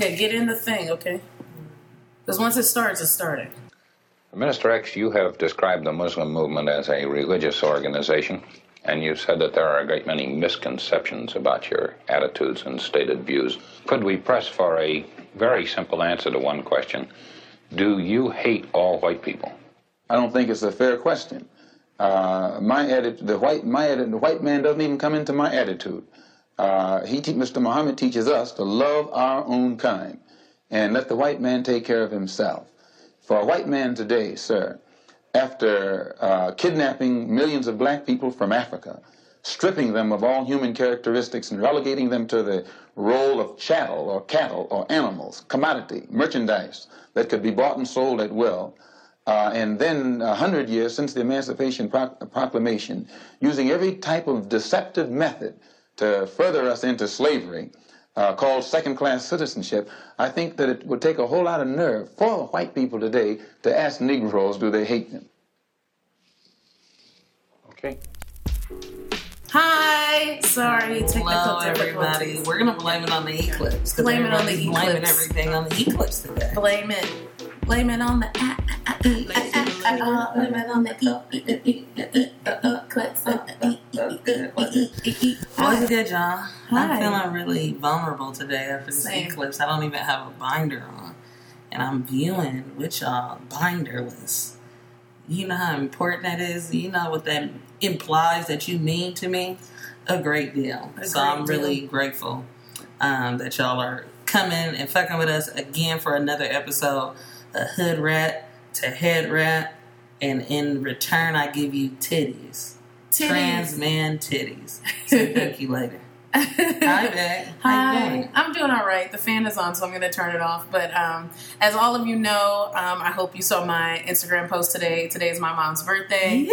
Okay, get in the thing, okay? Because once it starts, it's starting. Minister X, you have described the Muslim movement as a religious organization, and you've said that there are a great many misconceptions about your attitudes and stated views. Could we press for a very simple answer to one question? Do you hate all white people? I don't think it's a fair question. Uh, my attitude, the white, my attitude, the white man doesn't even come into my attitude. Uh, he, Mr. Muhammad teaches us to love our own kind and let the white man take care of himself. For a white man today, sir, after uh, kidnapping millions of black people from Africa, stripping them of all human characteristics and relegating them to the role of chattel or cattle or animals, commodity, merchandise that could be bought and sold at will, uh, and then a hundred years since the Emancipation Proclamation, using every type of deceptive method to further us into slavery, uh, called second-class citizenship, I think that it would take a whole lot of nerve for white people today to ask Negroes, do they hate them? Okay. Hi. Sorry, technical Hello, everybody. Wewe're gonna blame it on the eclipse. Blame it on the eclipse. Blaming everything on the eclipse today. Blame it. Blame it on the. What's good? Hi. I'm feeling really vulnerable today after this Same. eclipse. I don't even have a binder on, and I'm viewing with y'all binderless. You know how important that is. You know what that implies that you mean to me a great deal. A so great I'm really grateful um, that y'all are coming and fucking with us again for another episode. A hood rat to head rat, and in return, I give you titties. Trans man titties. So thank you later. Hi, Beck. Hi, doing? I'm doing all right. The fan is on, so I'm going to turn it off. But um, as all of you know, um, I hope you saw my Instagram post today. Today is my mom's birthday.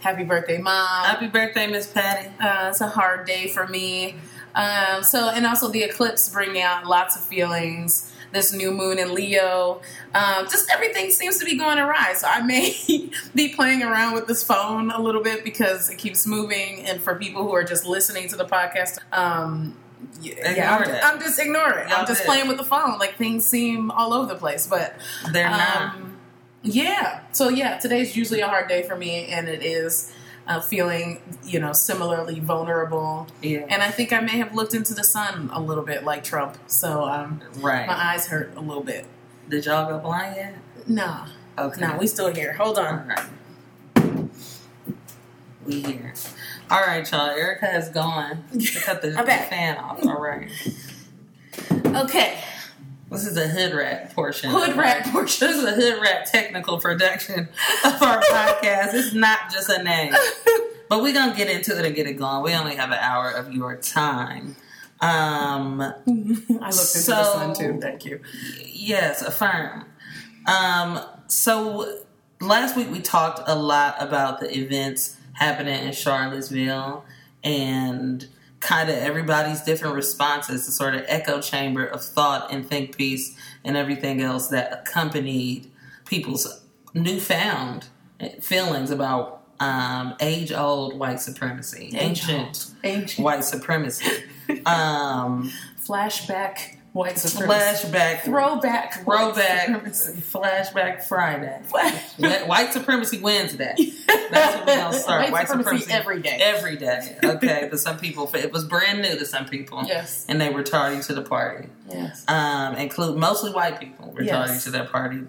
Happy birthday, mom! Happy birthday, Miss Patty. Uh, it's a hard day for me. Um, so, and also the eclipse bringing out lots of feelings. This new moon in Leo, um, just everything seems to be going awry. So I may be playing around with this phone a little bit because it keeps moving. And for people who are just listening to the podcast, um, yeah, yeah, I'm, Ignore. I'm just ignoring it. I'm just did. playing with the phone. Like things seem all over the place, but They're not. um, yeah. So yeah, today's usually a hard day for me, and it is uh, feeling you know similarly vulnerable. Yeah. And I think I may have looked into the sun a little bit like Trump, so um, Right. my eyes hurt a little bit. Did y'all go blind yet? No. Okay. nah, we still here. Hold on. right. We here. All right, y'all. Erica has gone to cut the, the fan off. All right. Okay, This is a hood rat portion. hood rat our- portion. This is a hood rat technical production of our podcast. It's not just a name. But we're gonna get into it and get it going. We only have an hour of your time. Um I looked into the So- sun too. Thank you. Yes, affirm. Um, so last week we talked a lot about the events happening in Charlottesville and kind of everybody's different responses, the sort of echo chamber of thought and think piece and everything else that accompanied people's newfound feelings about um, age old white supremacy, ancient Ancient. white supremacy. Um, Flashback white supremacy. flashback, Throwback. throwback, flashback Friday. Flash- Wh- White Supremacy Wednesday. That's what we're gonna start. White supremacy every day. Every day. Okay, but some people, it was brand new to some people. Yes. And they were tardy to the party. Yes. Um, include mostly white people were Yes. tardy to their party.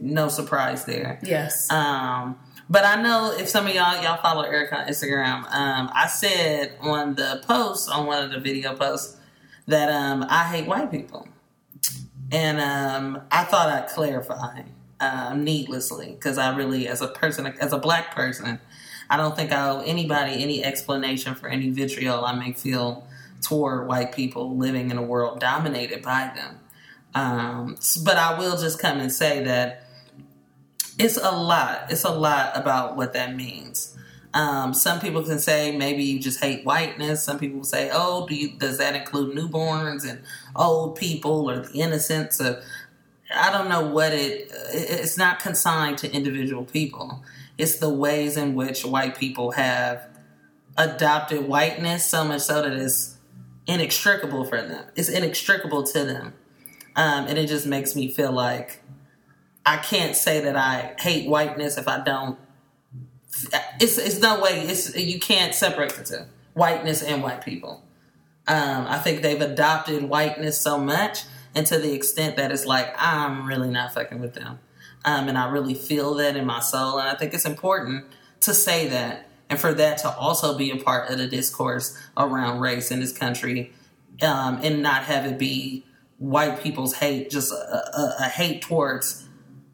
No surprise there. Yes. Um, but I know if some of y'all y'all follow Eric on Instagram, um, I said on the post on one of the video posts that um, I hate white people, and um, I thought I'd clarify um, needlessly because I really, as a person, as a black person, I don't think I owe anybody any explanation for any vitriol I may feel toward white people living in a world dominated by them. Um, but I will just come and say that it's a lot. It's a lot about what that means. Um, some people can say maybe you just hate whiteness. Some people say, "Oh, do you, does that include newborns and old people or the innocents?" Or, I don't know what it. It's not consigned to individual people. It's the ways in which white people have adopted whiteness so much so that it's inextricable for them. It's inextricable to them. um, and it just makes me feel like I can't say that I hate whiteness if I don't. It's it's no way. It's you can't separate the two, whiteness and white people. Um, I think they've adopted whiteness so much, and to the extent that it's like I'm really not fucking with them, um, and I really feel that in my soul, and I think it's important to say that, and for that to also be a part of the discourse around race in this country, um, and not have it be white people's hate, just a, a, a hate towards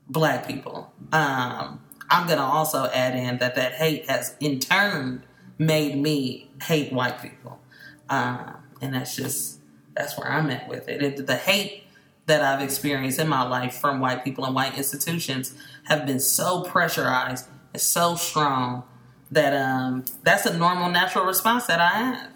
black people. Um, I'm gonna also add in that that hate has in turn made me hate white people, um, and that's just that's where I'm at with it. it. The hate that I've experienced in my life from white people and white institutions have been so pressurized and so strong that um, that's a normal, natural response that I have.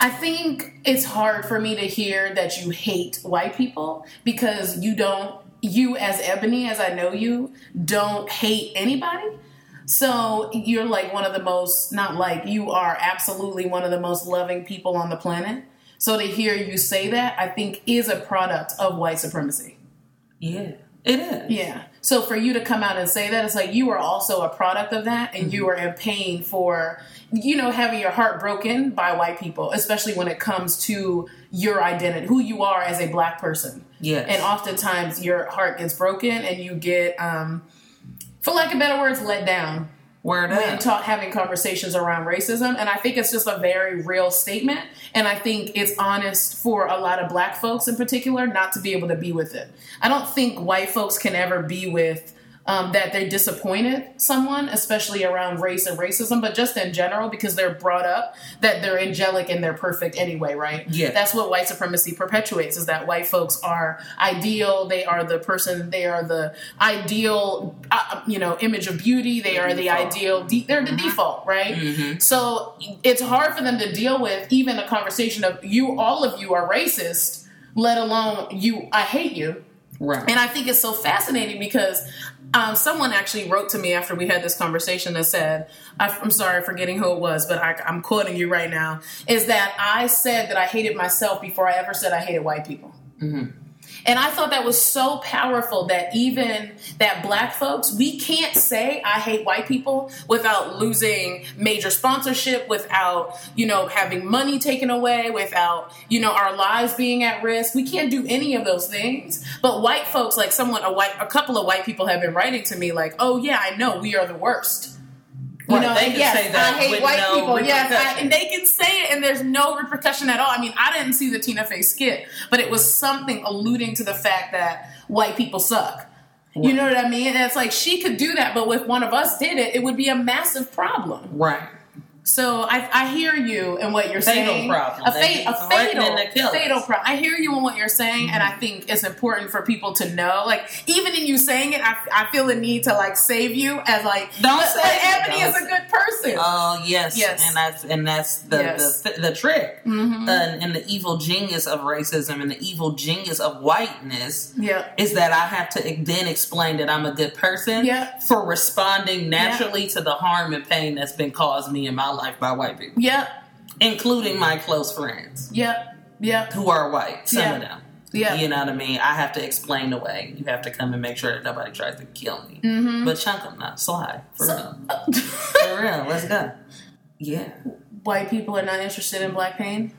I think it's hard for me to hear that you hate white people because you don't, you as Ebony, as I know you, don't hate anybody. So you're like one of the most, not like, you are absolutely one of the most loving people on the planet. So to hear you say that, I think is a product of white supremacy. Yeah, it is. Yeah. So for you to come out and say that, it's like you are also a product of that, and you mm-hmm. are in pain for, you know, having your heart broken by white people, especially when it comes to your identity, who you are as a black person. Yes. And oftentimes your heart gets broken, and you get, um, for lack of better words, let down Word when up. talk, having conversations around racism. And I think it's just a very real statement. And I think it's honest for a lot of black folks in particular not to be able to be with it. I don't think white folks can ever be with um, that they disappointed someone, especially around race and racism, but just in general because they're brought up that they're angelic and they're perfect anyway, right? Yeah. That's what white supremacy perpetuates is that white folks are ideal. They are the person, they are the ideal, uh, you know, image of beauty. They are the ideal, de- they're the default, right? So it's hard for them to deal with even a conversation of you, all of you are racist, let alone you, I hate you. Right. And I think it's so fascinating because um, someone actually wrote to me after we had this conversation that said, I- I'm sorry, forgetting who it was, but I, I'm quoting you right now, is that I said that I hated myself before I ever said I hated white people. And I thought that was so powerful that even that black folks, we can't say I hate white people without losing major sponsorship, without, you know, having money taken away, without, you know, our lives being at risk. We can't do any of those things. But white folks, like someone, a white, a couple of white people have been writing to me like, oh yeah, I know we are the worst. You Right, know, they and yes, say that I hate white no people. Yes, I, and they can say it, and there's no repercussion at all. I mean, I didn't see the Tina Fey skit, but it was something alluding to the fact that white people suck. You know what I mean? And it's like she could do that, but if one of us did it, it would be a massive problem. right. So I, I hear you and what you're Fatal saying. problem. A, fa- a fatal, kill fatal problem. I hear you and what you're saying, and I think it's important for people to know. Like even in you saying it, I, I feel the need to like save you as like Don't but, say but. Ebony is a good person. Oh yes, Yes. and that's and that's the Yes. the, the trick, uh, and the evil genius of racism and the evil genius of whiteness. Yeah. is that I have to then explain that I'm a good person. Yeah. for responding naturally to the harm and pain that's been caused me in my life by white people, Yep. including my close friends Yep. Yep. who are white. Some Yeah. of them. Yeah. You know what I mean? I have to explain away. You have to come and make sure that nobody tries to kill me. Mm-hmm. But chunk them not slide for real. For real, let's go. Yeah. White people are not interested in black pain.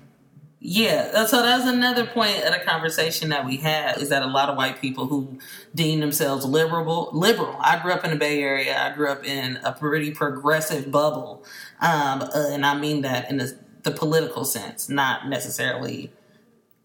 Yeah, uh, so that's another point of the conversation that we had is that a lot of white people who deem themselves liberal, liberal. I grew up in the Bay Area. I grew up in a pretty progressive bubble, um, uh, and I mean that in the, the political sense, not necessarily.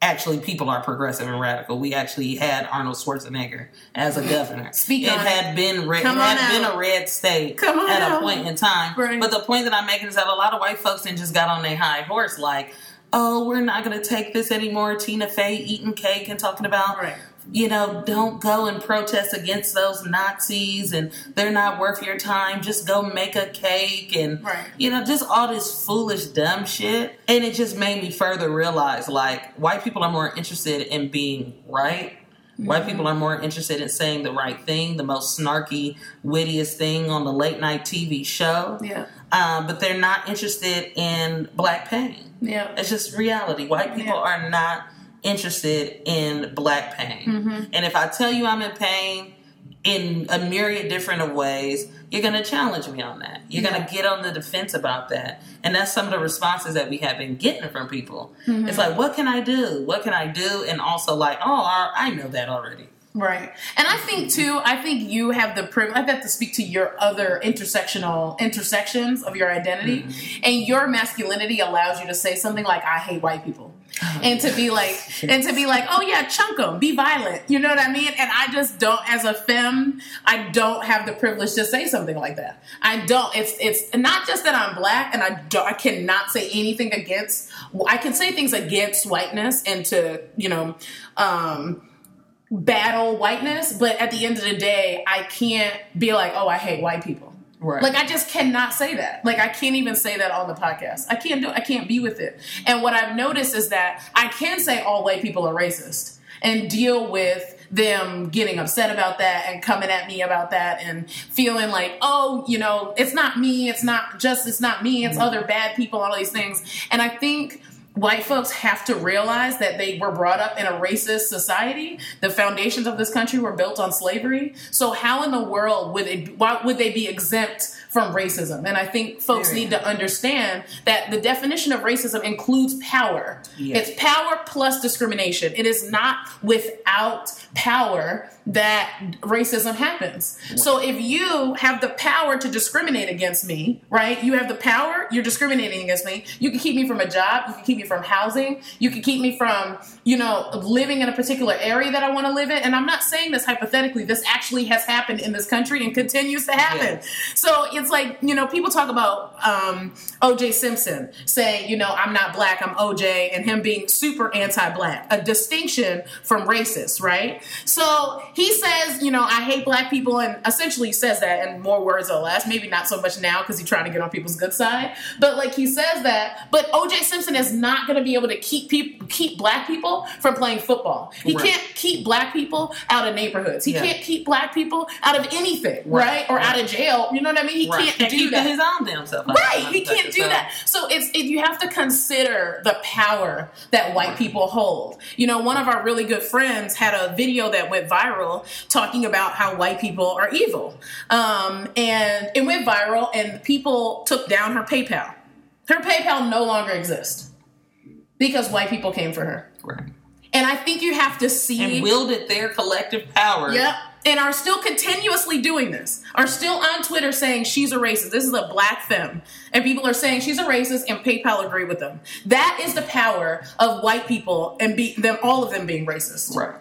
Actually, people are progressive and radical. We actually had Arnold Schwarzenegger as a governor. Speak it had it. been red, it Come on had been a red state at a point in time. Right. But the point that I'm making is that a lot of white folks then just got on their high horse, like, oh, we're not going to take this anymore. Tina Fey eating cake and talking about, Right. You know, don't go and protest against those Nazis and they're not worth your time. Just go make a cake and, Right. you know, just all this foolish, dumb shit. And it just made me further realize, like, white people are more interested in being right. White people are more interested in saying the right thing, the most snarky, wittiest thing on the late night TV show Yeah. um, but they're not interested in black pain. Yeah. It's just reality. White people Yeah. are not interested in black pain. Mm-hmm. And if I tell you I'm in pain in a myriad different of ways, you're going to challenge me on that. You're going to get on the defense about that. And that's some of the responses that we have been getting from people. Mm-hmm. It's like, what can I do? What can I do? And also like, oh, I, I know that already. Right. And I think too, I think you have the privilege, I have got to speak to your other intersectional intersections of your identity. And your masculinity allows you to say something like, I hate white people. And to be like, and to be like, oh yeah, chunk them, be violent. You know what I mean? And I just don't, as a femme, I don't have the privilege to say something like that. I don't. It's it's not just that I'm black, and I I cannot say anything against. I can say things against whiteness and to you know. um battle whiteness, but at the end of the day, I can't be like, oh, I hate white people. Right. Like I just cannot say that. Like I can't even say that on the podcast. I can't do I can't be with it. And what I've noticed is that I can say all white people are racist and deal with them getting upset about that and coming at me about that and feeling like, oh, you know, it's not me, it's not just it's not me, it's mm-hmm. other bad people, all these things. And I think white folks have to realize that they were brought up in a racist society. The foundations of this country were built on slavery. So how in the world would it why would they be exempt from racism? And I think folks Very. need to understand that the definition of racism includes power. It's power plus discrimination. It is not without power that racism happens. So if you have the power to discriminate against me, right? You have the power, you're discriminating against me. You can keep me from a job, you can keep me from housing, you can keep me from, you know, living in a particular area that I want to live in. And I'm not saying this hypothetically. This actually has happened in this country and continues to happen. So it's like, you know, people talk about um, OJ Simpson saying, you know, I'm not black, I'm OJ, and him being super anti black, a distinction from racist, right? So he says, you know, I hate black people, and essentially says that in more words or less. Maybe not so much now because he's trying to get on people's good side, but like he says that. But OJ Simpson is not going to be able to keep people, keep black people from playing football. He Right. can't keep black people out of neighborhoods. He Yeah. can't keep black people out of anything, right? Right. Or out of jail. You know what I mean? He Right. can't Can't do that. his own damn self. Right, he can't do that. So it's it, you have to consider the power that white people hold. You know, one of our really good friends had a video that went viral talking about how white people are evil, um, and it went viral, and people took down her PayPal. Her PayPal no longer exists because white people came for her. Right. And I think you have to see And wielded their collective power. Yep. And are still continuously doing this. Are still on Twitter saying she's a racist. This is a black femme. And people are saying she's a racist and PayPal agree with them. That is the power of white people and be them all of them being racist. Right.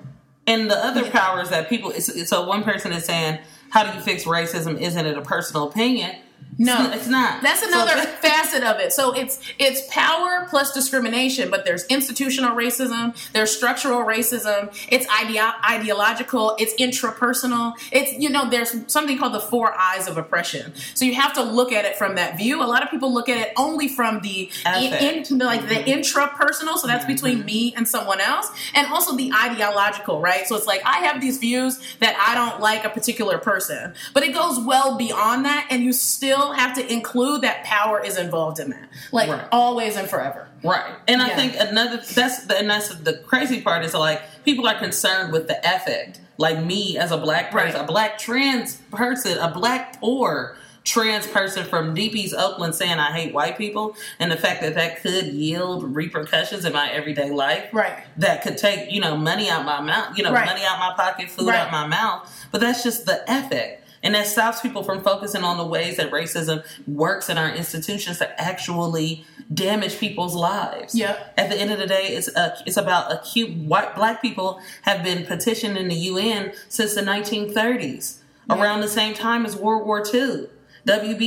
And the other powers that people, so one person is saying, how do you fix racism? Isn't it a personal opinion? No. It's not. That's another that- facet of it. So it's it's power plus discrimination, but there's institutional racism, there's structural racism, it's ideo- ideological, it's intrapersonal. It's you know there's something called the four I's of oppression. So you have to look at it from that view. A lot of people look at it only from the in, in- like the mm-hmm. intrapersonal, so that's mm-hmm. between me and someone else, and also the ideological, right? So it's like I have these views that I don't like a particular person, but it goes well beyond that, and you still have to include that power is involved in that, like Right. always and forever. Right. And I think another that's the, and that's the crazy part is like people are concerned with the affect. Like me as a black person, Right. a black trans person, a black poor trans person from East Oakland saying I hate white people and the fact that that could yield repercussions in my everyday life. Right. That could take, you know, money out my mouth, you know, Right. money out my pocket, food Right. out my mouth. But that's just the affect. And that stops people from focusing on the ways that racism works in our institutions to actually damage people's lives. Yep. At the end of the day, it's a, it's about acute white black people have been petitioning the UN since the 1930s, around the same time as World War II. WB,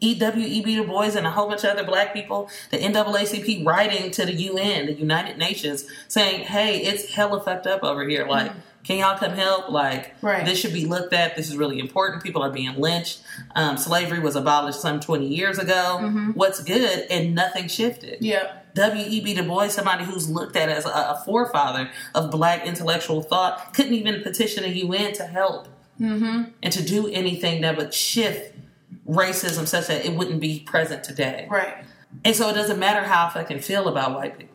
E- W.E.B. Du Bois and a whole bunch of other black people, the NAACP writing to the UN, the United Nations, saying, hey, it's hella fucked up over here. Like, mm. Can y'all come help? Like, Right. this should be looked at. This is really important. People are being lynched. Um, slavery was abolished some 20 years ago. What's good? And nothing shifted. Yep. W.E.B. Du Bois, somebody who's looked at as a, a forefather of black intellectual thought, couldn't even petition the UN to help and to do anything that would shift racism such that it wouldn't be present today. Right. And so it doesn't matter how I fucking feel about white people.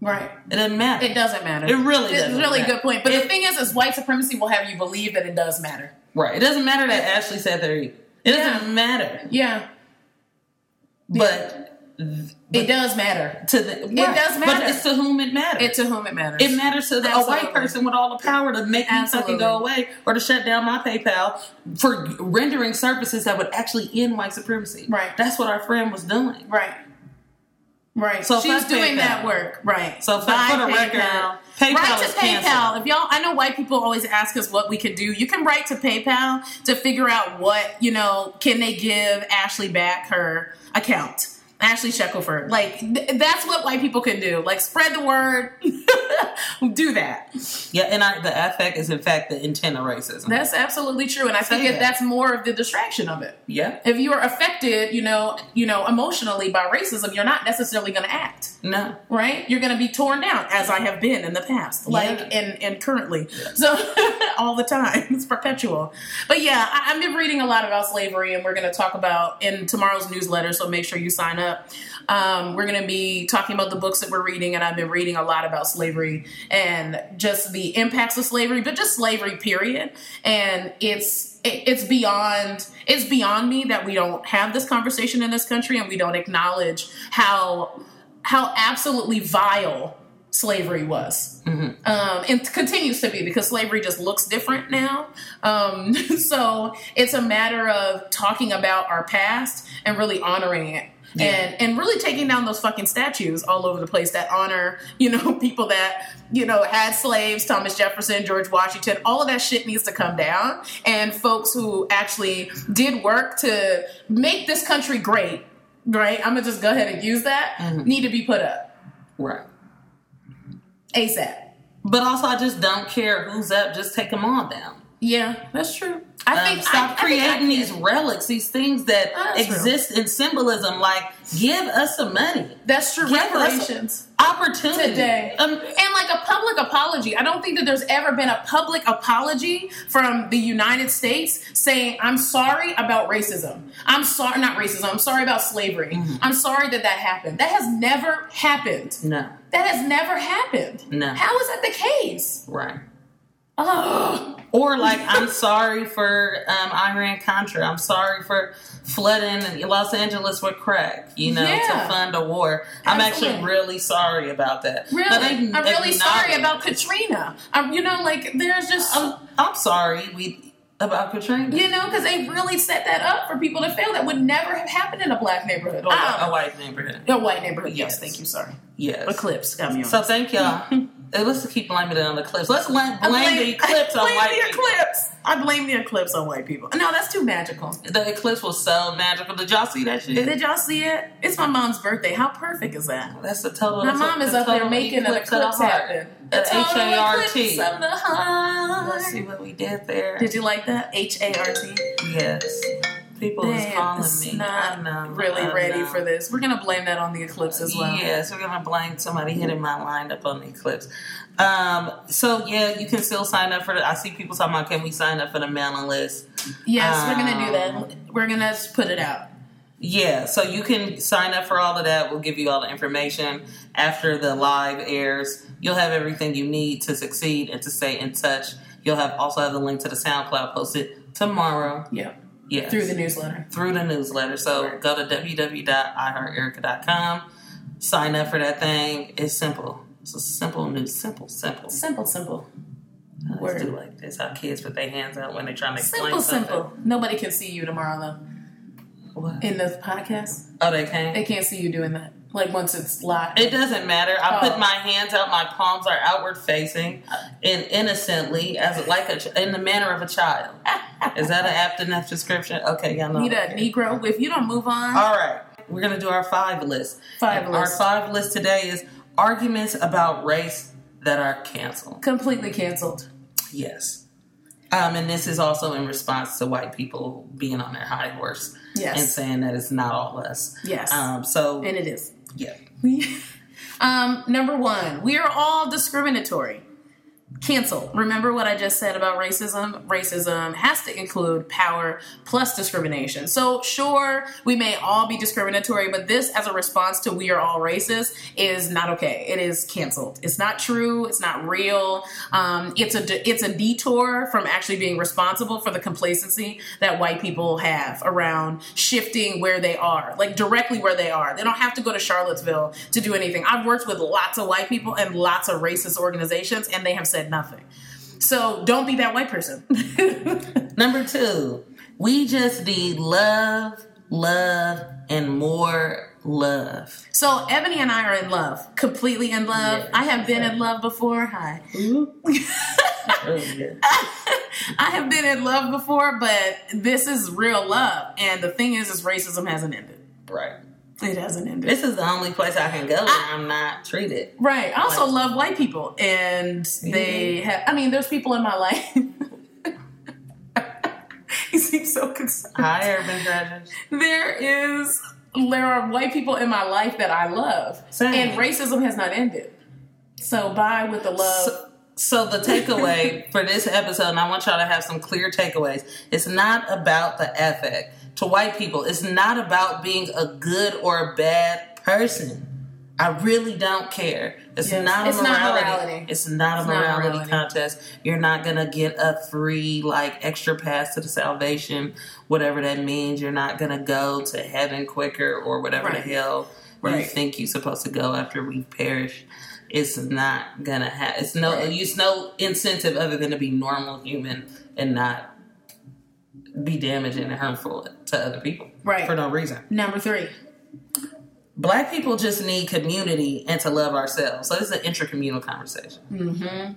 Right. It doesn't matter. It doesn't matter. It really It's doesn't a really matter. good point. But It- the thing is, is white supremacy will have you believe that it does matter. Right. It doesn't matter that Ashley said they're evil. It doesn't Yeah. matter. Yeah, But it does matter. to the it does matter. But it's to whom it matters. It to whom it matters. It matters to the, a white person with all the power to make me fucking go away or to shut down my PayPal for rendering services that would actually end white supremacy. Right. That's what our friend was doing. Right. Right. So she's doing PayPal. that work. Right. So for- for the record, PayPal is to PayPal. canceled. If y'all, I know white people always ask us what we could do. You can write to PayPal to figure out what you know. Can they give Ashley back her account? Ashley Shackelford. Like th- that's what white people can do. Like spread the word. do that. Yeah, and I, the affect is in fact the intent of racism. That's absolutely true, and I think that. that's more of the distraction of it. yeah. If you are affected, you know, you know, emotionally by racism, you're not necessarily going to act. No. right? You're going to be torn down, as I have been in the past, like Yeah. and and currently, so all the time. It's perpetual. But yeah, I, I've been reading a lot about slavery, and we're going to talk about in tomorrow's newsletter. So make sure you sign up. Um, we're going to be talking about the books that we're reading, and I've been reading a lot about slavery and just the impacts of slavery, but just slavery, period. And it's it, it's beyond it's beyond me that we don't have this conversation in this country, and we don't acknowledge how how absolutely vile slavery was. Um, and continues to be because slavery just looks different now. Um, so it's a matter of talking about our past and really honoring it and and really taking down those fucking statues all over the place that honor you know people that you know had slaves thomas jefferson george washington all of that shit needs to come down and folks who actually did work to make this country great right i'm gonna just go ahead and use that mm-hmm. need to be put up Right. asap But also, I just don't care who's up. Just take them all down. Yeah that's true i Um, think stop I- I think I creating these relics, these things that Oh, that's true. exist in symbolism. Like, give us some money, that's true Give reparations opportunity today. Um, and like a public apology. I don't think that there's ever been a public apology from the United States saying, I'm sorry about racism. I'm sorry, not racism, I'm sorry about slavery. Mm-hmm. I'm sorry that that happened. That has never happened. no, That has never happened. No. How is that the case? right. Oh, Or like, I'm sorry for um, Iran Contra. I'm sorry for flooding Los Angeles with crack. You know, Yeah. to fund a war. I'm actually really sorry about that. Really? they I'm really sorry about Katrina. Um, you know, like there's just I'm, I'm sorry we about Katrina. you know, because they really set that up for people to fail. That would never have happened in a black neighborhood. Or Ah, a white neighborhood. a white neighborhood. Yes, Yes. thank you. Sorry. Yes. Eclipse got me on. So thank y'all. Uh, Let's keep blaming it on the clips. Let's blame, blame the eclipse I on blame white the people. eclipse. I blame the eclipse on white people. No, that's too magical. The eclipse was so magical. Did y'all see that shit? Did y'all see it? It's my mom's birthday. How perfect is that? That's a total. My mom a- is up there making an eclipse happen. The H A R T. of the heart. Let's see what we did there. Did you like that? H A R T. Yes. People is calling me. not I know. really I ready know. for this. We're gonna blame that on the eclipse as well. Yes, we're gonna blame somebody hitting my line up on the eclipse. Um, so yeah, you can still sign up for the. I see people talking about can we sign up for the mailing list? Yes, we're gonna do Um, that. We're gonna put it out. Yeah, so you can sign up for all of that. We'll give you all the information after the live airs. You'll have everything you need to succeed and to stay in touch. You'll have also have the link to the SoundCloud posted tomorrow. Yeah, Yes. through the newsletter. through the newsletter. So Right. go to www.ihearterica.com. Sign up for that thing. It's simple. It's a simple news. Simple, simple. Simple, simple, Let's Word. do like this. How kids put their hands out when they're trying to explain simple, something. simple. Nobody can see you tomorrow though. What? In the podcast, Oh, they can't. they can't see you doing that. Like once it's live. It doesn't matter. I Oh. put my hands out. My palms are outward facing, and innocently, as like a in the manner of a child. Is that an apt enough description? Okay, y'all know. Need a Negro. If you don't move on, All right, we're gonna do our five list. Five And Our five list today is arguments about race that are canceled. completely canceled. Yes, um, and this is also in response to white people being on their high horse Yes. and saying that it's not all us. Yes. Um, so And it is. Yeah, um, number one, we are all discriminatory. Cancel. Remember what I just said about racism? Racism has to include power plus discrimination. So, sure, we may all be discriminatory, but this, as a response to we are all racist, is not okay. It is canceled. It's not true. It's not real. Um, it's a it's a detour from actually being responsible for the complacency that white people have around shifting where they are, like directly where they are. They don't have to go to Charlottesville to do anything. I've worked with lots of white people and lots of racist organizations, and they have said nothing. So don't be that white person. Number two, we just need love, love, and more love. so Ebony and I are in love, completely in love. Yes. I have been in love before. Hi. I have been in love before, but this is real love. And the thing is, is racism hasn't ended. right. It hasn't ended. This is the only place I can go and I'm not treated. Right. I also Like- love white people, and they have. I mean, there's people in my life. you seem so concerned. Hi, Urban Treasures. There is. There are white people in my life that I love, Same. and racism has not ended. So bye with the love. So, so the takeaway for this episode, and I want y'all to have some clear takeaways. It's not about the ethic. To white people, it's not about being a good or a bad person. I really don't care. It's Yes. not a It's not morality. morality. It's not a It's not morality, morality. contest. You're not gonna get a free like extra pass to the salvation, whatever that means. You're not gonna go to heaven quicker or whatever Right. the hell you think you're supposed to go after we perish. It's not gonna have. It's no. Right. It's no incentive other than to be normal human and not be damaging and harmful to other people. Right. For no reason. Number three. Black people just need community and to love ourselves. So this is an intercommunal conversation. Mm-hmm.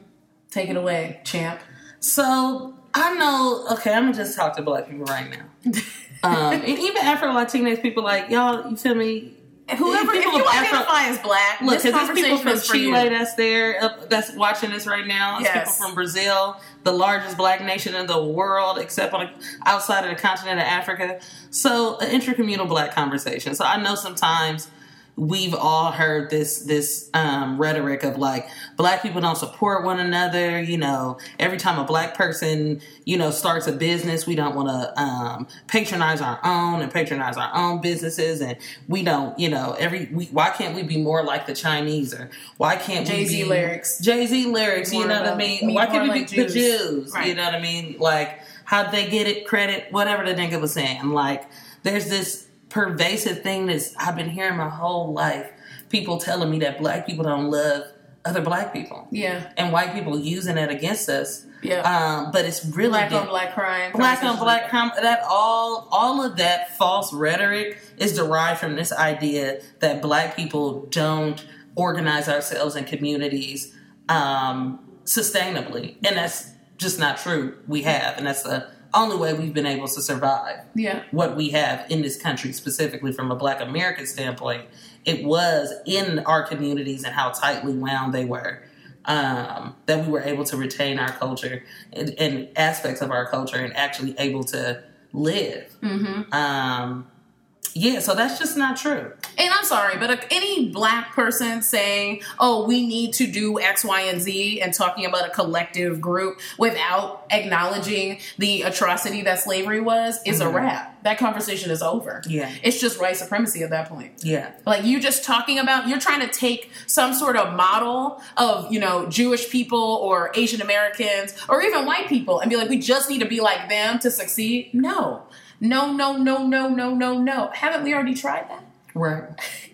Take it away, champ. So I know. Okay, I'm gonna just talk to black people right now. um, and even Afro Latinx people, like y'all, you feel me? Whoever, if you identify as black, Look, because there's people from. Chile that's there, that's watching this right now. There's Yes. people from Brazil, the largest black nation in the world, except on outside of the continent of Africa. So, an intercommunal black conversation. So, I know sometimes we've all heard this this um, rhetoric of like black people don't support one another. You know, every time a black person you know starts a business, we don't want to um, patronize our own and patronize our own businesses, and we don't. You know, every we, why can't we be more like the Chinese or why can't Jay-Z be lyrics. Jay Z lyrics? More you know what I mean? me Why can't we like be the Jews. Jews? You know what I mean? Like how'd they get it credit? Whatever the nigga was saying. Like there's this pervasive thing that's I've been hearing my whole life. People telling me that black people don't love other black people. Yeah, And white people using it against us. yeah. Um, but it's really black on black crime. black on black crime that all all of that false rhetoric is derived from this idea that black people don't organize ourselves in communities um, sustainably and that's just not true we have and that's the only way we've been able to survive Yeah, what we have in this country specifically from a black american standpoint it was in our communities and how tightly wound they were um, that we were able to retain our culture and, and aspects of our culture and actually able to live. Um, yeah so that's just not true and I'm sorry, but any black person saying, "Oh, we need to do X, Y, and Z," and talking about a collective group without acknowledging the atrocity that slavery was is a mm-hmm. wrap. That conversation is over. Yeah. it's just white supremacy at that point. yeah Like you just talking about, you're trying to take some sort of model of, you know, Jewish people or Asian Americans or even white people and be like, we just need to be like them to succeed. No, no, no, no, no, no, no, no. Haven't we already tried that? right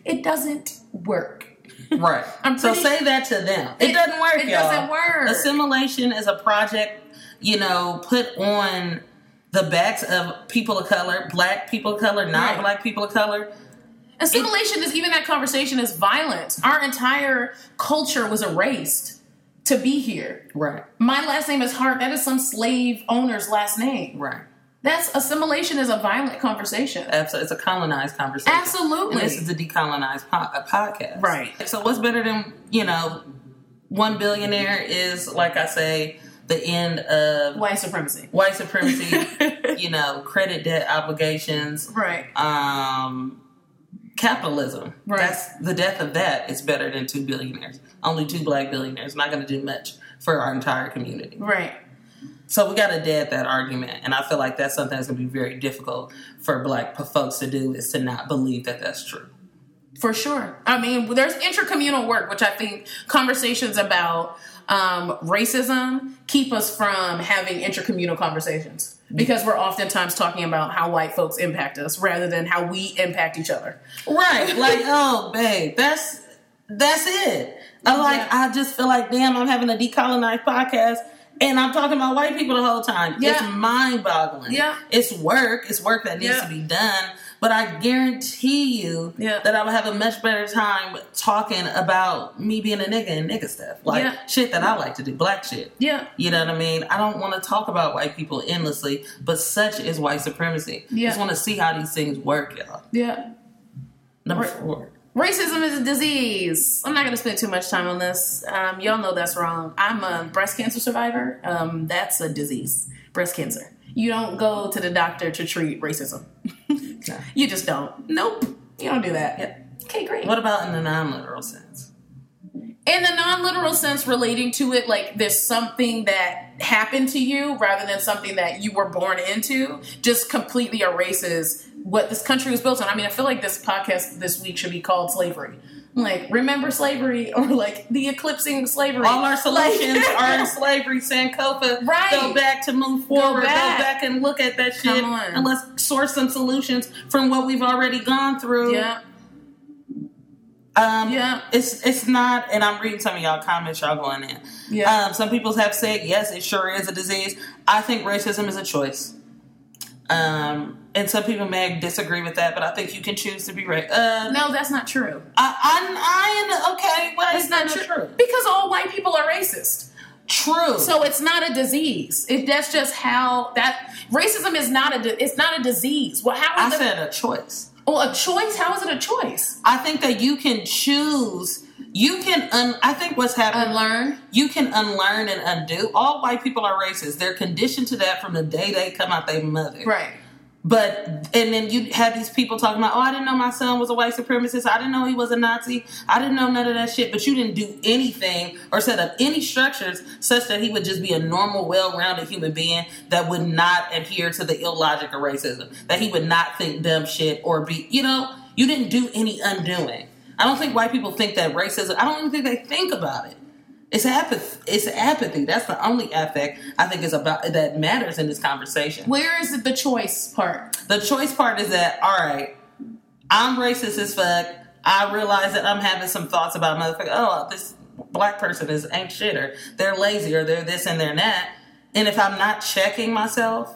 It doesn't work. right I'm so say that to them it, doesn't work It y'all. doesn't work. assimilation is a project you know put on the backs of people of color black people of color not Right. black people of color Assimilation is even that conversation is violent. Our entire culture was erased to be here. right My last name is Hart. That is some slave owner's last name. right That's assimilation is a violent conversation. Absolutely. It's a colonized conversation. Absolutely. And this is a decolonized po- a podcast. Right. So what's better than, you know, one billionaire is, like I say, the end of White supremacy. white supremacy, you know, credit debt obligations, Right. um, capitalism. Right. That's the death of that is better than two billionaires. Only two black billionaires. Not going to do much for our entire community. Right. So we got to dead that argument, and I feel like that's something that's going to be very difficult for Black folks to do is to not believe that that's true. For sure. I mean, there's intercommunal work, which I think conversations about um, racism keep us from having intercommunal conversations because we're oftentimes talking about how white folks impact us rather than how we impact each other. Right. Like, oh, babe, that's that's it. I like. Yeah. I just feel like, damn, I'm having a decolonized podcast. And I'm talking about white people the whole time. Yeah. It's mind boggling. Yeah. It's work. It's work that needs Yeah. to be done. But I guarantee you Yeah. that I would have a much better time talking about me being a nigga and nigga stuff. Like Yeah. shit that I like to do, black shit. Yeah. You know what I mean? I don't want to talk about white people endlessly, but such is white supremacy. Yeah. Just want to see how these things work, y'all. Yeah. Number four. Racism is a disease. I'm not going to spend too much time on this. Um, y'all know that's wrong. I'm a breast cancer survivor. Um, that's a disease. Breast cancer. You don't go to the doctor to treat racism. you just don't. Nope. You don't do that. Yep. Okay, great. What about in the non-literal sense? In the non-literal sense relating to it like there's something that happened to you rather than something that you were born into just completely erases what this country was built on i mean i feel like this podcast this week should be called slavery like remember slavery or like the eclipsing of slavery All our solutions Like- are in slavery, Sankofa. Right. Go back to move forward. Go back. back, and look at that Come shit. on. And let's source some solutions from what we've already gone through. yeah Um, Yeah. It's it's not, and I'm reading some of y'all comments y'all going in. Yeah. Um, some people have said yes, it sure is a disease. I think racism is a choice. Um, and some people may disagree with that, but I think you can choose to be right. Uh, no that's not true I, I, I, okay, well, it's not true because all white people are racist True. So it's not a disease. If that's just how that racism is not a. It's not a disease. Well, how I is it? said a choice. Well, a choice. How is it a choice? I think that you can choose. You can. Un, I think what's happening. Unlearn. You can unlearn and undo. All white people are racist. They're conditioned to that from the day they come out their mother. Right. But and then you have these people talking about, oh, I didn't know my son was a white supremacist. I didn't know he was a Nazi. I didn't know none of that shit. But you didn't do anything or set up any structures such that he would just be a normal, well-rounded human being that would not adhere to the illogic of racism. That he would not think dumb shit or be, you know, you didn't do any undoing. I don't think white people think that racism. I don't even think they think about it. It's apathy. It's apathy. That's the only affect I think is about that matters in this conversation. Where is the choice part? The choice part is that, all right, I'm racist as fuck. I realize that I'm having some thoughts about motherfucker. Oh, this black person is ain't shit, or they're lazy, or they're this and they're that. And if I'm not checking myself,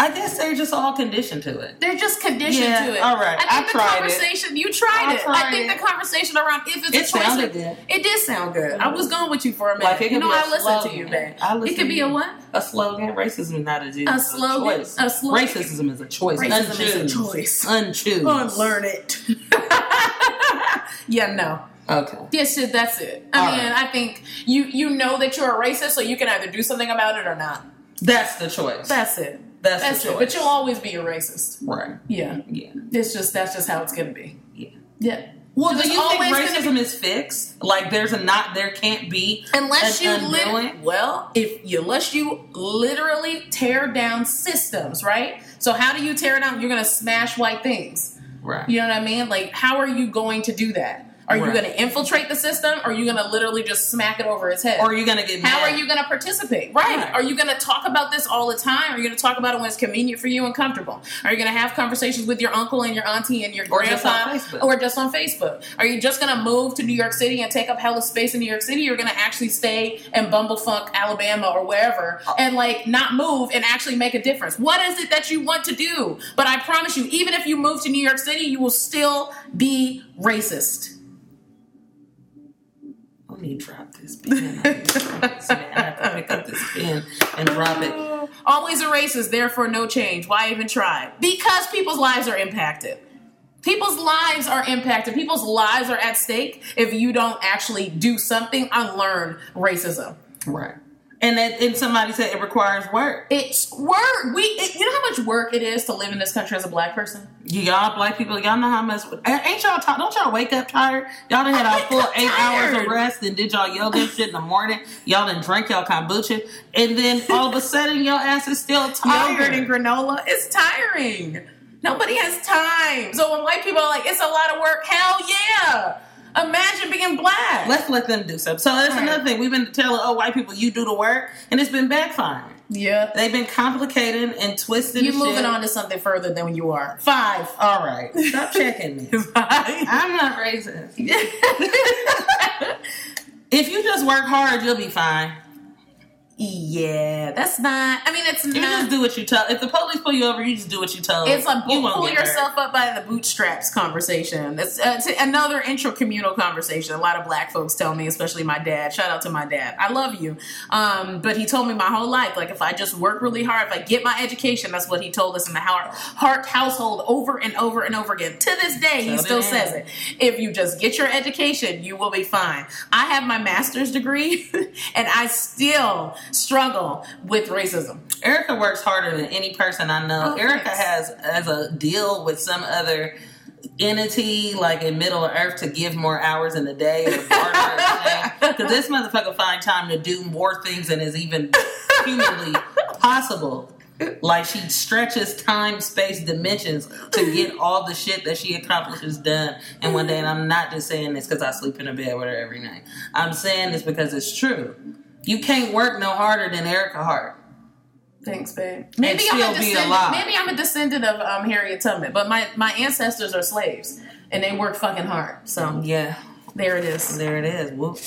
I guess they're just all conditioned to it. They're just conditioned Yeah, to it. all right. I think I the tried it. conversation you tried I it. tried I think it. the conversation around if it's It a choice. sounded good. It did sound good. I was going with you for a minute. Like it you know, be a I listened to you, man. I It could to be you. a what? A slogan. Racism is not a disease. A it's slogan? choice. A slogan. Racism is a choice. Racism is a Unchoose. choice. Unchoose. Unlearn it. yeah, no. Okay. Yes, shit, that's it. I All mean, right. I think you you know that you're a racist, so you can either do something about it or not. That's the choice. That's it. That's, That's the it. But you'll always be a racist. right. Yeah. Yeah. It's just that's just how it's gonna be. Yeah. Yeah. Well, There's do you think always gonna racism is fixed? Like, there's a not, there can't be Unless you lit- well, if you unless you literally tear down systems, right? So how do you tear it down? You're gonna smash white things. right? You know what I mean? Like, how are you going to do that? Are you going to infiltrate the system? Or are you going to literally just smack it over his head? Or are you gonna get? How mad? are you going to participate? Right. Right. Are you going to talk about this all the time? Are you going to talk about it when it's convenient for you and comfortable? Are you going to have conversations with your uncle and your auntie and your Or grandpa? Facebook. Or just on Facebook? Are you just going to move to New York City and take up hella space in New York City? You're going to actually stay in Bumblefuck, Alabama, or wherever, uh. and like not move and actually make a difference. What is it that you want to do? But I promise you, even if you move to New York City, you will still be racist. Let me drop this pen. I have to pick up this pen and drop it. Always a racist, therefore no change. Why even try? Because people's lives are impacted. People's lives are impacted. People's lives are at stake if you don't actually do something, unlearn racism. Right. And that, and somebody said it requires work. It's work. We, it, you know how much work it is to live in this country as a black person. Y'all black people, y'all know how much. Ain't y'all tired? Don't y'all wake up tired? Y'all done had I our full eight hours of rest and did y'all yoga shit in the morning. Y'all done drank y'all kombucha, and then all of a sudden your ass is still tired. Yogurt and granola is tiring. Nobody has time. So when white people are like, it's a lot of work, hell yeah. Imagine being black. Let's let them do something. So that's Right. another thing. We've been telling, oh, white people, you do the work, and it's been backfiring. yeah. They've been complicating and twisting. You the moving shit. on to something further than you are. Five. All right, stop checking me. Five. I'm not racist. if you just work hard, you'll be fine. Yeah, that's not. I mean, it's You not. just do what you tell. If the police pull you over, you just do what you tell. It's a you pull get hurt. yourself up by the bootstraps conversation. It's, uh, it's another intracommunal conversation. A lot of black folks tell me, especially my dad. Shout out to my dad. I love you. Um, but he told me my whole life, like if I just work really hard, if I get my education, that's what he told us in the Howard Hart household over and over and over again. To this day, he still says it. If you just get your education, you will be fine. I have my master's degree, and I still struggle with racism. Ericka works harder than any person I know. Oh, Ericka thanks. has has a deal with some other entity like in Middle Earth to give more hours in the day because this motherfucker find time to do more things than is even humanly possible. Like she stretches time, space, dimensions to get all the shit that she accomplishes done in one day. And I'm not just saying this because I sleep in a bed with her every night. I'm saying this because it's true. You can't work no harder than Ericka Hart. Thanks, babe. Maybe I'm a descendant. Maybe I'm a descendant of um, Harriet Tubman, but my my ancestors are slaves and they work fucking hard. So Yeah, there it is. there it is. Whoop.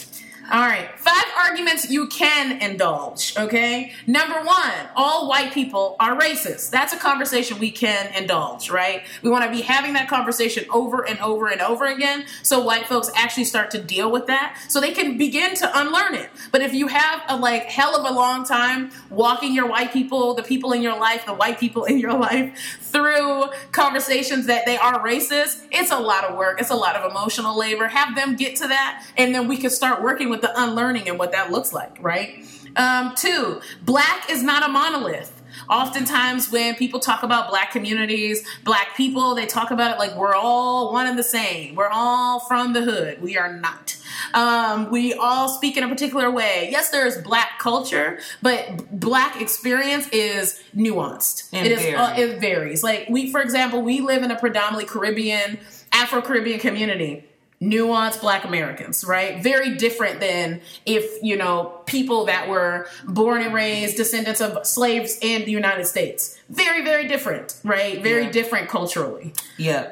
All right, five arguments you can indulge. Okay, number one, all white people are racist. That's a conversation we can indulge, right? We want to be having that conversation over and over and over again, so white folks actually start to deal with that, so they can begin to unlearn it. But if you have a like hell of a long time walking your white people, the people in your life, the white people in your life through conversations that they are racist, it's a lot of work. It's a lot of emotional labor. Have them get to that, and then we can start working with the unlearning and what that looks like, right? Um, two, black is not a monolith. Oftentimes, when people talk about black communities, black people, they talk about it like we're all one and the same. We're all from the hood. We are not. Um, we all speak in a particular way. Yes, there's black culture, but black experience is nuanced. And it is. Uh, it varies. Like we, for example, we live in a predominantly Caribbean, Afro Caribbean community. Nuanced black Americans, right? Very different than if, you know, people that were born and raised descendants of slaves in the United States. Very, very different, right? Very Yeah. different culturally. Yeah.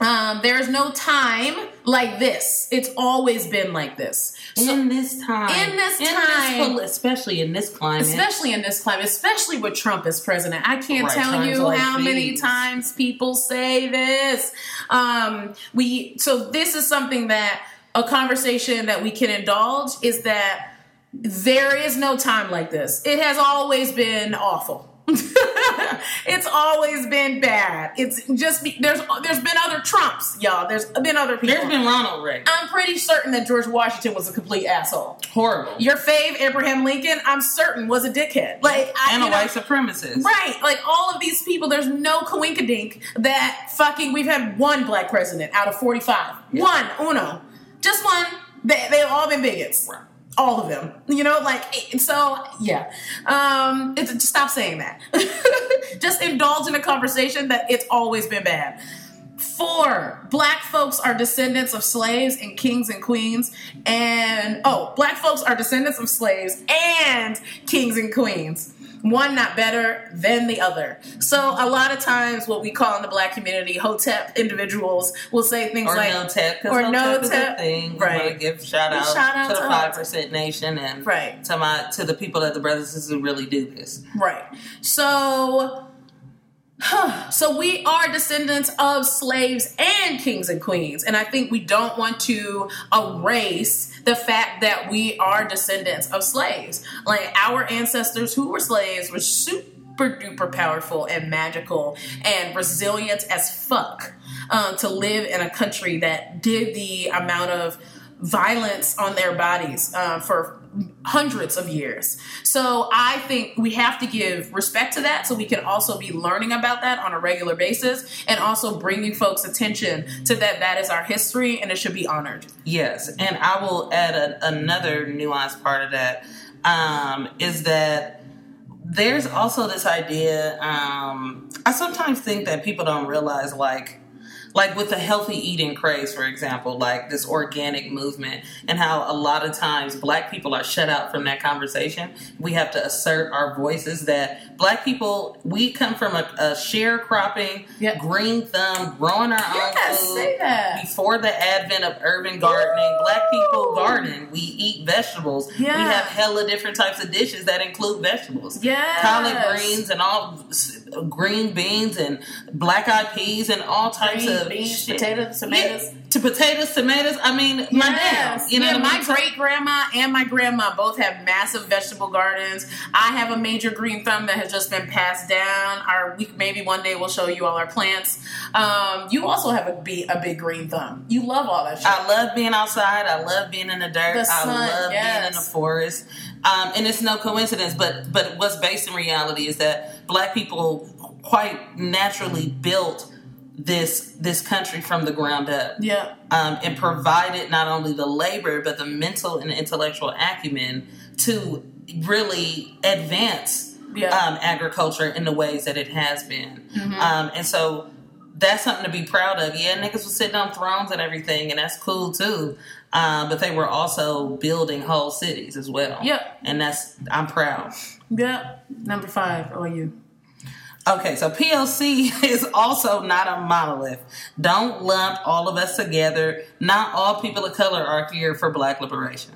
Um, there's no time like this. It's always been like this. So, in this time. in this time- pol- especially in this climate. especially in this climate, especially with Trump as president. I can't Right, tell you like how many times people say this. Um, we so this is something that a conversation that we can indulge is that there is no time like this. It has always been awful. it's always been bad. It's just be, there's there's been other Trumps, y'all. There's been other people. There's been Ronald Reagan. I'm pretty certain that George Washington was a complete asshole. Horrible. Your fave Abraham Lincoln, I'm certain, was a dickhead. Like I, and a you know, white supremacist. Right, like all of these people, there's no coinkadink that fucking we've had one black president out of 45. One, uno. Just one. They, they've all been bigots. All of them. You know, like, so, yeah. Um, it's, just stop saying that. just indulge in a conversation that it's always been bad. Four, black folks are descendants of slaves and kings and queens. And, oh, black folks are descendants of slaves and kings and queens. One not better than the other. So, a lot of times, what we call in the black community, hotep individuals will say things Or like, no tech, or no no tech is a tech. thing. Right. to give shout out, Shout out to the five percent nation and Right. to my to the people that the brothers and sisters who really do this. Right. So, so we are descendants of slaves and kings and queens, and I think we don't want to erase the fact that we are descendants of slaves. Like our ancestors who were slaves were super duper powerful and magical and resilient as fuck um, to live in a country that did the amount of violence on their bodies uh, for hundreds of years. So I think we have to give respect to that so we can also be learning about that on a regular basis and also bringing folks attention to that that is our history and it should be honored. Yes, and I will add a, another nuanced part of that um, is that there's also this idea. Um, I sometimes think that people don't realize, like, like with the healthy eating craze, for example, like this organic movement, and how a lot of times black people are shut out from that conversation. We have to assert our voices that black people, we come from a, a sharecropping, Yep. green thumb, growing our Yes, own food. say that. Before the advent of urban gardening, black people garden. We eat vegetables. We have hella different types of dishes that include vegetables. Yes. Collard greens and all green beans and black eyed peas and all types Green of beans, shit. potatoes, tomatoes. Yeah, to potatoes, tomatoes. I mean, my damn. Yes. You know yeah, my great grandma and my grandma both have massive vegetable gardens. I have a major green thumb that has just been passed down. Our we maybe one day we'll show you all our plants. Um, you also have a big, a big green thumb. You love all that shit. I love being outside. I love being in the dirt. The I sun, love being in the forest. Um, and it's no coincidence, but but what's based in reality is that black people quite naturally built this this country from the ground up. yeah. um, and provided not only the labor but the mental and intellectual acumen to really advance Yeah. um, agriculture in the ways that it has been. Um, and so that's something to be proud of. Yeah, niggas was sitting on thrones and everything, and that's cool too. Um, but they were also building whole cities as well. Yep. And that's I'm proud. Yep. Number five. Or you? Okay, so POC is also not a monolith. Don't lump all of us together. Not all people of color are here for black liberation.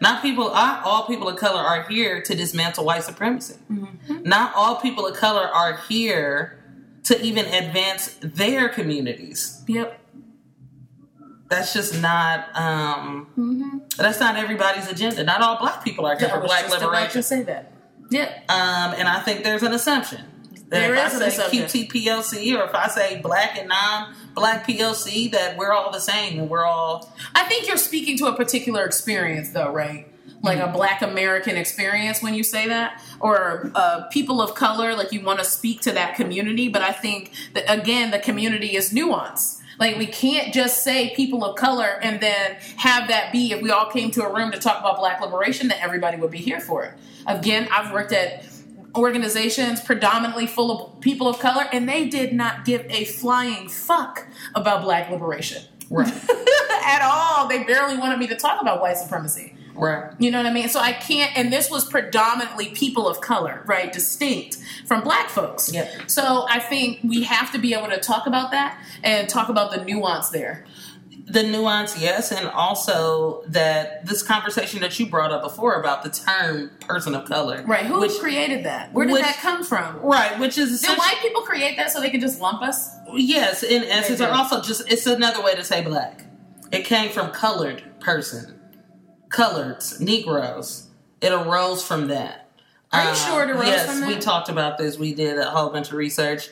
Not people. Not all people of color are here to dismantle white supremacy. Not all people of color are here to even advance their communities. Yep. That's just not. Um, That's not everybody's agenda. Not all black people are here I for black just about liberation. to say that. Yeah. Um, and I think there's an assumption. That There if is I say assumption. QTPOC or if I say black and non-black POC, that we're all the same and we're all I think you're speaking to a particular experience, though, right? Like a Black American experience when you say that, or uh, people of color. Like you want to speak to that community, but I think that again, the community is nuance. Like we can't just say people of color and then have that be if we all came to a room to talk about Black liberation, that everybody would be here for it. Again, I've worked at organizations predominantly full of people of color, and they did not give a flying fuck about Black liberation right, at all. They barely wanted me to talk about white supremacy. right. You know what I mean? So I can't, and this was predominantly people of color, right? Distinct from black folks. Yeah. So I think we have to be able to talk about that and talk about the nuance there. The nuance, yes, and also that this conversation that you brought up before about the term "person of color," Right. Who Which, created that? Where did which- that come from? right, which is Did white people create that so they can just lump us? yes, in essence, or also just it's another way to say black. It came from colored person, coloreds, Negroes. It arose from that. Are you Um, sure it arose yes, from that? we talked about this. We did a whole bunch of research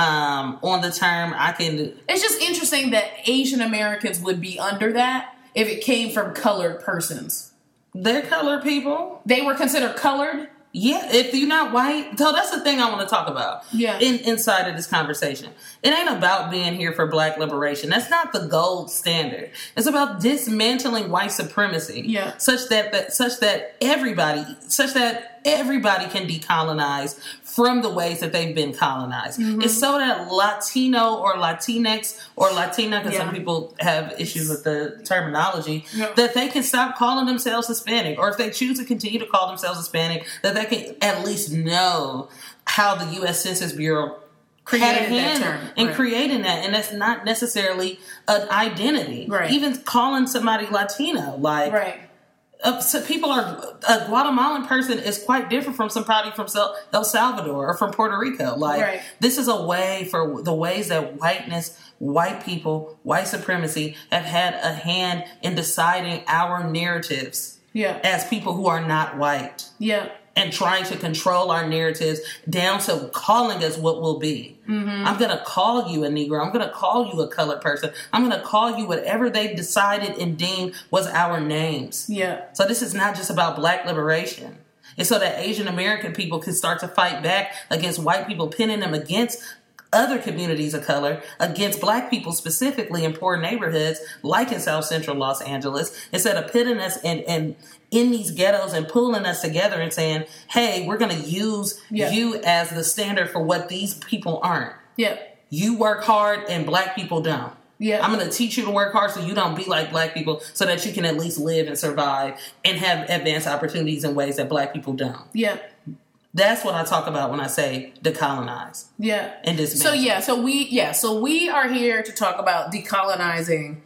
um, on the term. I can It's just interesting that Asian Americans would be under that if it came from colored persons. they're colored people. They were considered colored. Yeah, if you're not white, so that's the thing I want to talk about. Yeah. In inside of this conversation, it ain't about being here for Black liberation. That's not the gold standard. It's about dismantling white supremacy. Yeah. Such that, that such that everybody, such that everybody can decolonize from the ways that they've been colonized. Mm-hmm. It's so that Latino or Latinx or Latina, because Yeah. some people have issues with the terminology, Yeah. that they can stop calling themselves Hispanic, or if they choose to continue to call themselves Hispanic, that they can at least know how the U.S. Census Bureau Created that term, in right. creating that, and that's not necessarily an identity. Right. Even calling somebody Latino, like Right. Uh, so people are a Guatemalan person is quite different from somebody from El Salvador or from Puerto Rico. Like Right. this is a way for the ways that whiteness, white people, white supremacy have had a hand in deciding our narratives Yeah. as people who are not white Yeah. And trying to control our narratives down to calling us what we'll be. Mm-hmm. I'm going to call you a Negro. I'm going to call you a colored person. I'm going to call you whatever they decided and deemed was our names. Yeah. So this is not just about black liberation. It's so that Asian American people can start to fight back against white people, pinning them against other communities of color, against black people specifically in poor neighborhoods like in South Central Los Angeles, instead of pitting us and and in these ghettos and pulling us together and saying, "Hey, we're going to use Yeah. you as the standard for what these people aren't. Yeah. You work hard and black people don't." Yeah. I'm going to teach you to work hard so you don't be like black people so that you can at least live and survive and have advanced opportunities in ways that black people don't. Yeah. That's what I talk about when I say decolonize Yeah. and So yeah, so we yeah, so we are here to talk about decolonizing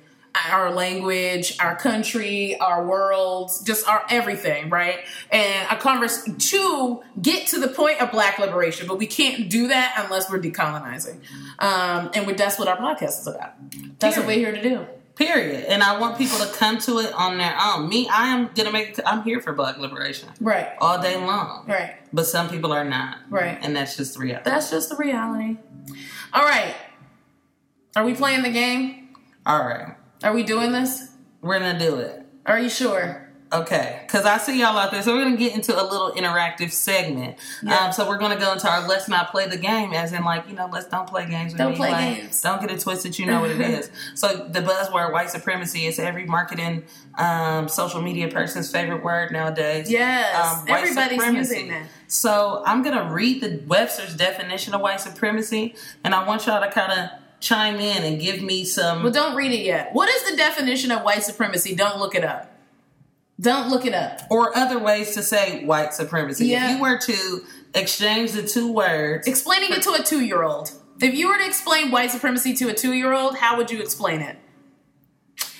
our language, our country, our world, just our everything, right? And a converse to get to the point of black liberation, but we can't do that unless we're decolonizing. Um, and that's what our podcast is about. That's what we're here to do. Period. And I want people to come to it on their own. Me, I am gonna make. I'm here for black liberation Right. all day long. Right. But some people are not. Right. And that's just the reality. That's just the reality. All right. Are we playing the game? All right. Are we doing this? We're gonna do it. Are you sure? Okay, because I see y'all out there. So we're going to get into a little interactive segment. Yeah. Um, so we're going to go into our let's not play the game, as in like you know, let's don't play games. With Don't me. play Like, games. Don't get it twisted. You know what it is. So the buzzword white supremacy is every marketing, um, social media person's favorite word nowadays. Yes. Um, Everybody's supremacy. using that. So I'm going to read the Webster's definition of white supremacy, and I want y'all to kind of chime in and give me some. Well, don't read it yet. What is the definition of white supremacy? Don't look it up. Don't look it up. or other ways to say white supremacy. Yeah. If you were to exchange the two words, Explaining it to a two year old. If you were to explain white supremacy to a two year old, how would you explain it?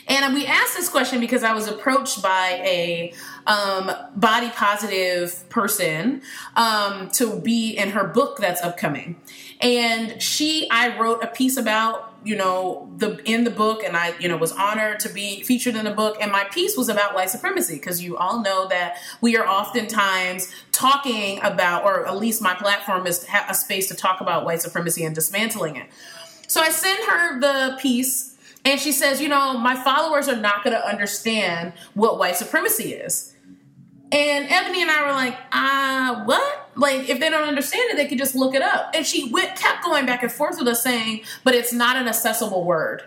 And we asked this question because I was approached by a um, body positive person um, to be in her book that's upcoming. And she, I wrote a piece about, you know, the in the book, and I, you know, was honored to be featured in the book. And my piece was about white supremacy because you all know that we are oftentimes talking about, or at least my platform is a space to talk about white supremacy and dismantling it. So I send her the piece, and she says, You know, my followers are not going to understand what white supremacy is. And Ebony and I were like, uh, what? Like, if they don't understand it, they could just look it up. And she went, kept going back and forth with us saying, but it's not an accessible word.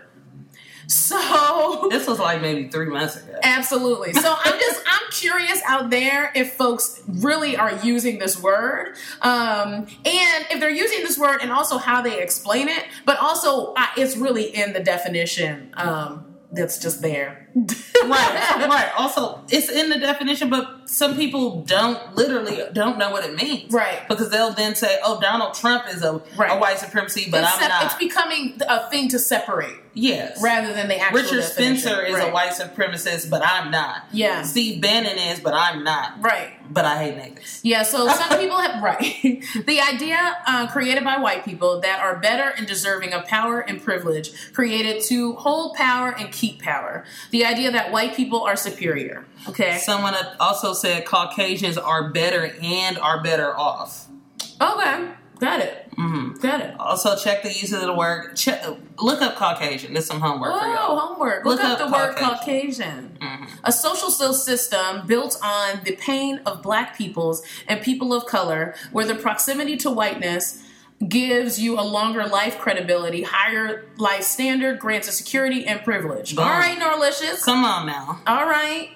So this was like maybe three months ago. Absolutely. So I'm just I'm curious out there if folks really are using this word, um, and if they're using this word, and also how they explain it. But also, it's really in the definition um, that's just there. Right, right. Also, it's in the definition, but some people don't literally don't know what it means. Right. Because they'll then say, "Oh, Donald Trump is a, Right. a white supremacy," but it's, I'm not. it's becoming a thing to separate yes. rather than the actual. Richard definition. Spencer is a white supremacist, but I'm not. Yeah. Steve Bannon is, but I'm not. Right. But I hate niggas. Yeah, so some people have right. the idea uh, created by white people that are better and deserving of power and privilege, created to hold power and keep power. The idea that white people are superior. Okay. Someone also said Caucasians are better and are better off. Okay. Got it. Mm-hmm. Got it. Also, check the use of the word. Check, look up Caucasian. There's some homework for Oh, y'all. homework. Look, Look up, up the word Caucasian. Caucasian. A social system built on the pain of black peoples and people of color, where the proximity to whiteness gives you a longer life credibility, higher life standard, grants a security and privilege. Boom. All right, Norlicious. Come on now. All right.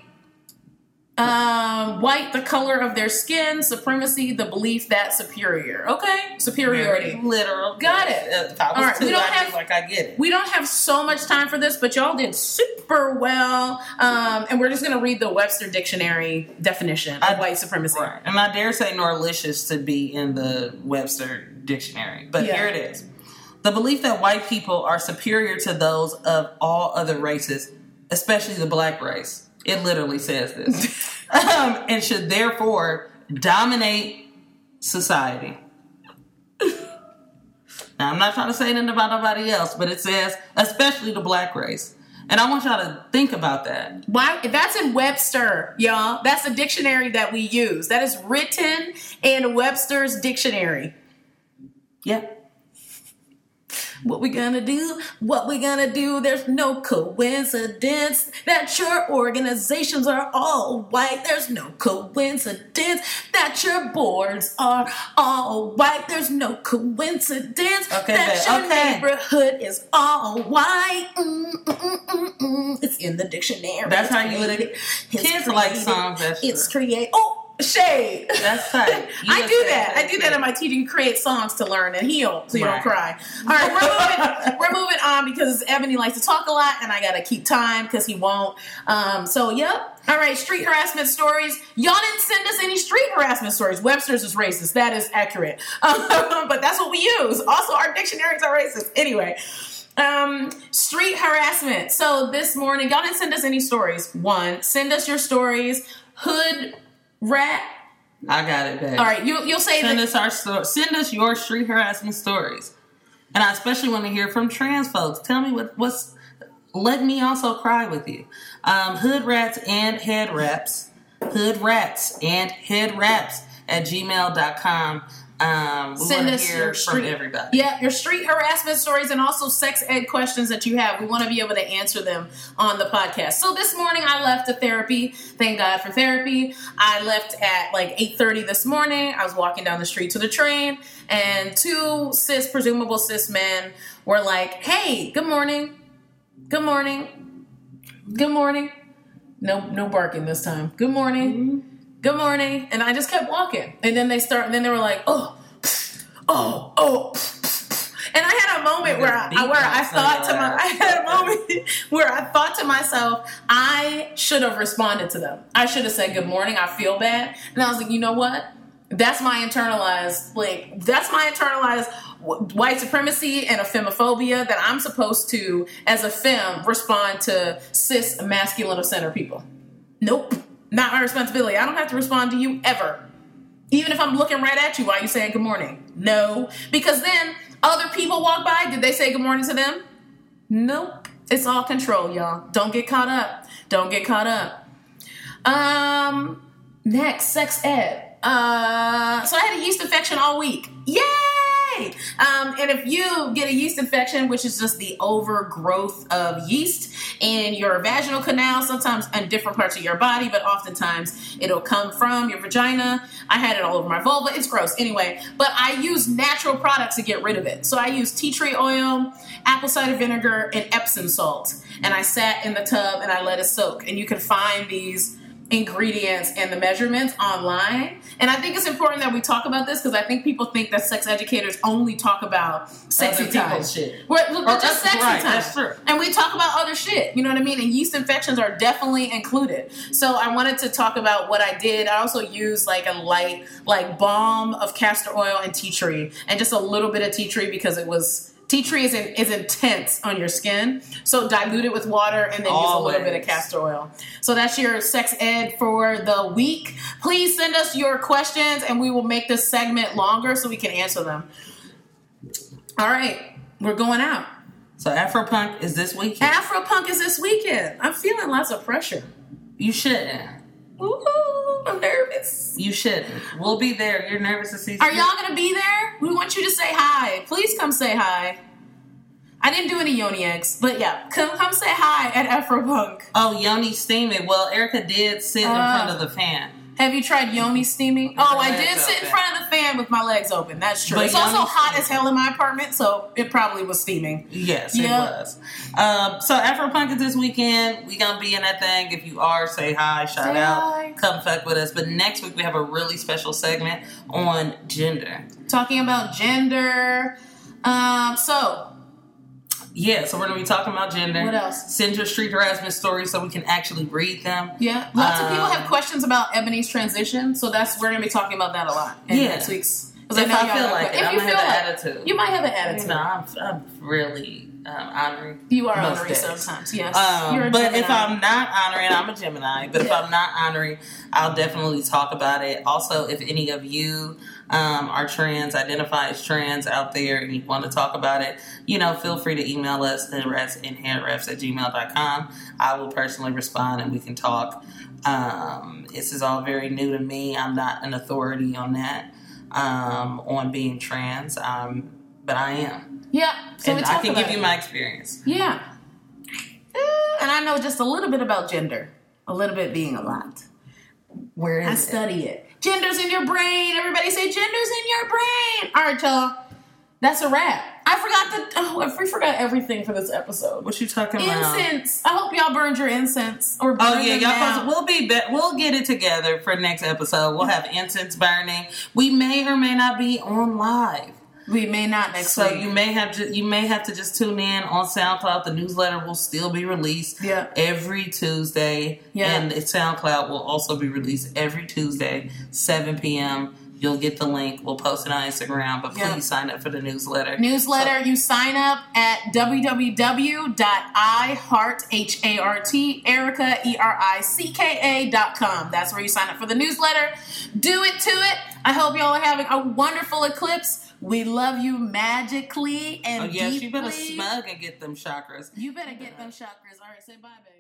Um, white, the color of their skin, supremacy, the belief that superior. Okay, superiority. Very literal. Got it. Uh, If I was All right, we don't have- like I get it. We don't have so much time for this, but y'all did super well. Um, and we're just going to read the Webster Dictionary definition of I- white supremacy. Right. And I dare say Norlicious to be in the Webster dictionary. But Yeah. here it is. The belief that white people are superior to those of all other races, especially the black race. It literally says this. um, and should therefore dominate society. now, I'm not trying to say anything about nobody else, but it says, especially the black race. And I want y'all to think about that. Why? If that's in Webster, y'all. That's a dictionary that we use. That is written in Webster's dictionary. Yep. What we gonna do? What we gonna do? There's no coincidence that your organizations are all white. There's no coincidence that your boards are all white. There's no coincidence Okay, that your okay. neighborhood is all white. Mm, mm, mm, mm, mm. It's in the dictionary. That's how you would- created. Kids like songs that's It's create. Oh, shade. That's tight. I do that. I do that in my teaching. Create songs to learn and heal, so you Right. don't cry. All right, we're moving. we're moving on because Ebony likes to talk a lot, and I gotta keep time because he won't. Um, so yep. All right, street harassment stories. Y'all didn't send us any street harassment stories. Webster's is racist. That is accurate, um, but that's what we use. Also, our dictionaries are racist. Anyway. Um, street harassment. So this morning, y'all didn't send us any stories. One, send us your stories. Hood rat I got it, babe. all right, you you'll say Send that. us our sto- send us your street harassment stories. And I especially want to hear from trans folks. Tell me what, what's let me also cry with you. Um, hood rats and head wraps. Hood rats and head wraps at gmail.com. Um, we Send want us to hear your from street, everybody. Yeah, your street harassment stories and also sex ed questions that you have. We want to be able to answer them on the podcast. So this morning I left to therapy. Thank God for therapy. I left at like 8:30 this morning. I was walking down the street to the train and two cis presumable cis men were like, "Hey, good morning. Good morning. Good morning." No no barking this time. Good morning. Good morning. And I just kept walking. And then they start and then they were like, "Oh, oh, oh." And I had a moment where I, where I thought to my I had a moment where I thought to myself, I should have responded to them. I should have said good morning. I feel bad. And I was like, you know what? That's my internalized like that's my internalized white supremacy and a femmephobia that I'm supposed to, as a femme, respond to cis masculine of center people. Nope, not my responsibility. I don't have to respond to you ever. Even if I'm looking right at you while you saying good morning. No. Because then other people walk by. Did they say good morning to them? Nope. It's all control, y'all. Don't get caught up. Don't get caught up. Um next, sex ed. Uh so I had a yeast infection all week. Yay! Um, and if you get a yeast infection, which is just the overgrowth of yeast in your vaginal canal, sometimes in different parts of your body, but oftentimes it'll come from your vagina. I had it all over my vulva. It's gross. Anyway, but I use natural products to get rid of it. So I use tea tree oil, apple cider vinegar, and Epsom salt. And I sat in the tub and I let it soak. And you can find these ingredients and the measurements online. And I think it's important that we talk about this because I think people think that sex educators only talk about sexy time. shit. We're, look, Or just sexy right, time. And we talk about other shit. You know what I mean? And yeast infections are definitely included. So I wanted to talk about what I did. I also used like a light, like balm of castor oil and tea tree, and just a little bit of tea tree because it was. Tea tree is, in, is intense on your skin, so dilute it with water and then use a little bit of castor oil. So that's your sex ed for the week. Please send us your questions and we will make this segment longer so we can answer them. All right, we're going out. So Afropunk is this weekend. Afropunk is this weekend. I'm feeling lots of pressure. you shouldn't. Ooh, I'm nervous. You shouldn't. We'll be there. You're nervous to see. Are y'all gonna be there? We want you to say hi. Please come say hi. I didn't do any yoni eggs, but yeah, come come say hi at Afropunk. Oh, Yoni steaming. Well, Ericka did sit in Ah. front of the fan. Have you tried yoni steaming? Oh, I did sit in front of the fan with my legs open. That's true. But it's also hot steaming. as hell in my apartment, so it probably was steaming. Yes, Yeah. it was. Um, so Afropunk is this weekend. We gonna be in that thing. If you are, say hi, shout Say out, hi. come fuck with us. But next week we have a really special segment on gender. Talking about gender. Um, so Yeah, so we're gonna be talking about gender. What else? Send your street harassment stories so we can actually read them. yeah, lots of people Um, have questions about Ebony's transition, so that's we're gonna be talking about that a lot in Yeah. next week's. Because I If I feel like it, if I'm you gonna feel have like attitude. you might have an attitude. No, I'm, I'm really um, honoring. You are honoring days. sometimes, yes. Um, but if I'm not honoring, I'm a Gemini. But if I'm not honoring, I'll definitely talk about it. Also, if any of you um, are trans, identify as trans out there, and you want to talk about it, you know, feel free to email us at inherentreps at gmail.com. I will personally respond and we can talk. Um, this is all very new to me. I'm not an authority on that, um, on being trans, um, but I am. yeah, so and I can give you my experience. yeah, and I know just a little bit about gender, a little bit being a lot. Where is I study it. Gender's in your brain. Everybody say gender's in your brain. All right, y'all. That's a wrap. I forgot the. Oh, I forgot everything for this episode. What you talking about? Incense. I hope y'all burned your incense or. Oh yeah, y'all. now. We'll be, be. We'll get it together for next episode. We'll have incense burning. We may or may not be on live. We may not next So week. you may have to you may have to just tune in on SoundCloud. The newsletter will still be released Yeah. every Tuesday, Yeah. and SoundCloud will also be released every Tuesday, seven p.m. You'll get the link. We'll post it on Instagram, but please Yeah. sign up for the newsletter. newsletter. you sign up at www.ihart h a r t Ericka e r i c k a dot com. That's where you sign up for the newsletter. Do it to it. I hope y'all are having a wonderful eclipse. We love you magically and Oh yes, deeply. you better smug and get them chakras. You better get uh-huh. them chakras. All right, say bye, babe.